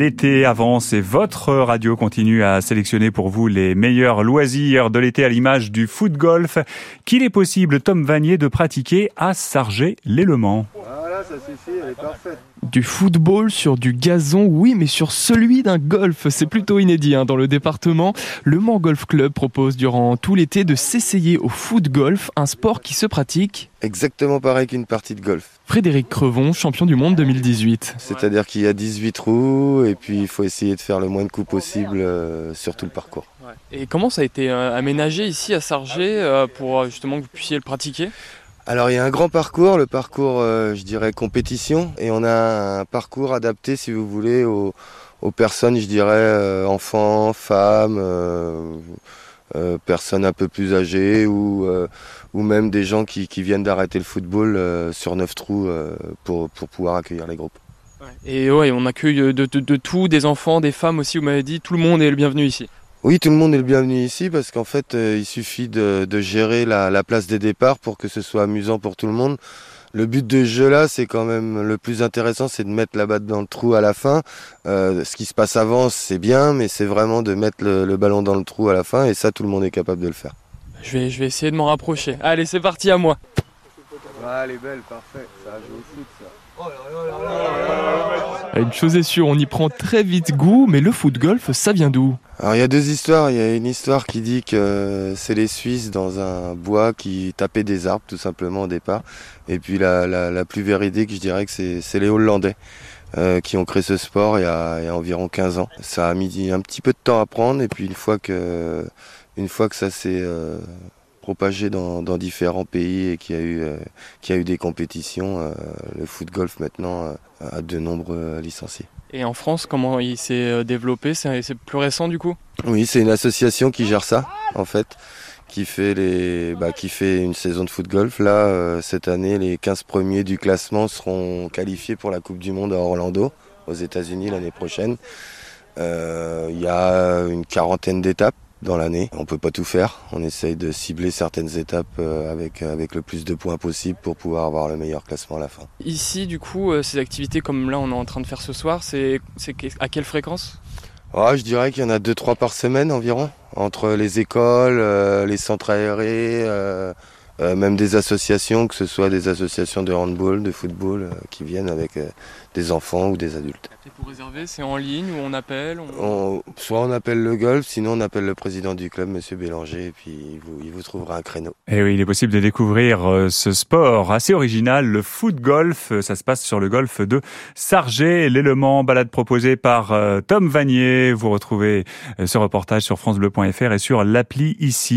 L'été avance et votre radio continue à sélectionner pour vous les meilleurs loisirs de l'été à l'image du foot golf qu'il est possible, Tom Vanier, de pratiquer à est parfaite. Du football sur du gazon, oui, mais sur celui d'un golf. C'est plutôt inédit hein, dans le département. Le Mans Golf Club propose durant tout l'été de s'essayer au foot golf, un sport qui se pratique. Exactement pareil qu'une partie de golf. Frédéric Crevon, champion du monde 2018. C'est-à-dire qu'il y a 18 trous et puis il faut essayer de faire le moins de coups possible euh, sur tout le parcours. Et comment ça a été euh, aménagé ici à Sarger euh, pour justement que vous puissiez le pratiquer? Alors il y a un grand parcours, le parcours je dirais compétition, et on a un parcours adapté si vous voulez aux, personnes, je dirais enfants, femmes euh, personnes un peu plus âgées ou, euh, même des gens qui, viennent d'arrêter le football euh, sur neuf trous pour, pouvoir accueillir les groupes. Et ouais, on accueille de, tout, des enfants, des femmes aussi, vous m'avez dit, tout le monde est le bienvenu ici. Oui, tout le monde est le bienvenu ici parce qu'en fait, il suffit de, de gérer la, la, place des départs pour que ce soit amusant pour tout le monde. Le but de ce jeu-là, c'est quand même le plus intéressant, c'est de mettre la batte dans le trou à la fin. Euh, ce qui se passe avant, c'est bien, mais c'est vraiment de mettre le, ballon dans le trou à la fin, et ça, tout le monde est capable de le faire. Je vais, je vais essayer de m'en rapprocher. Allez, c'est parti à moi. Ah, elle est belle, parfait. Ça a joué au foot, ça. Oh une chose est sûre, on y prend très vite goût, mais le foot golf, ça vient d'où? Alors il y a deux histoires. Il y a une histoire qui dit que c'est les Suisses dans un bois qui tapaient des arbres tout simplement au départ. Et puis la, plus véridique, je dirais que c'est les Hollandais. Euh, qui ont créé ce sport il y, a, environ 15 ans. Ça a mis un petit peu de temps à prendre et puis une fois que, ça s'est euh, propagé dans, différents pays et qu'il y a eu, euh, a eu des compétitions, le foot golf maintenant a de nombreux licenciés. Et en France, comment il s'est euh, développé? C'est plus récent du coup? Oui, c'est une association qui gère ça, en fait, qui fait, les, bah, qui fait une saison de foot golf. Là, euh, cette année, les 15 premiers du classement seront qualifiés pour la Coupe du Monde à Orlando, aux États-Unis l'année prochaine. Euh, il y a une quarantaine d'étapes dans l'année. On peut pas tout faire. On essaye de cibler certaines étapes euh, avec, avec le plus de points possible pour pouvoir avoir le meilleur classement à la fin. Ici, du coup, euh, ces activités comme là on est en train de faire ce soir, c'est à quelle fréquence? Ah, Je dirais qu'il y en a 2-3 par semaine environ, entre les écoles, euh, les centres aérés, même des associations, que ce soit des associations de handball, de football, qui viennent avec des enfants ou des adultes. Et pour réserver, c'est en ligne ou on appelle Soit on appelle le golf, sinon on appelle le président du club, Monsieur Bélanger, et puis il vous, il vous trouvera un créneau. Et eh oui, il est possible de découvrir euh, ce sport assez original, le foot golf. Ça se passe sur le golf de Sargé, l'élément balade proposé par euh, Tom Vanier. Vous retrouvez euh, ce reportage sur francebleu.fr et sur l'appli ici.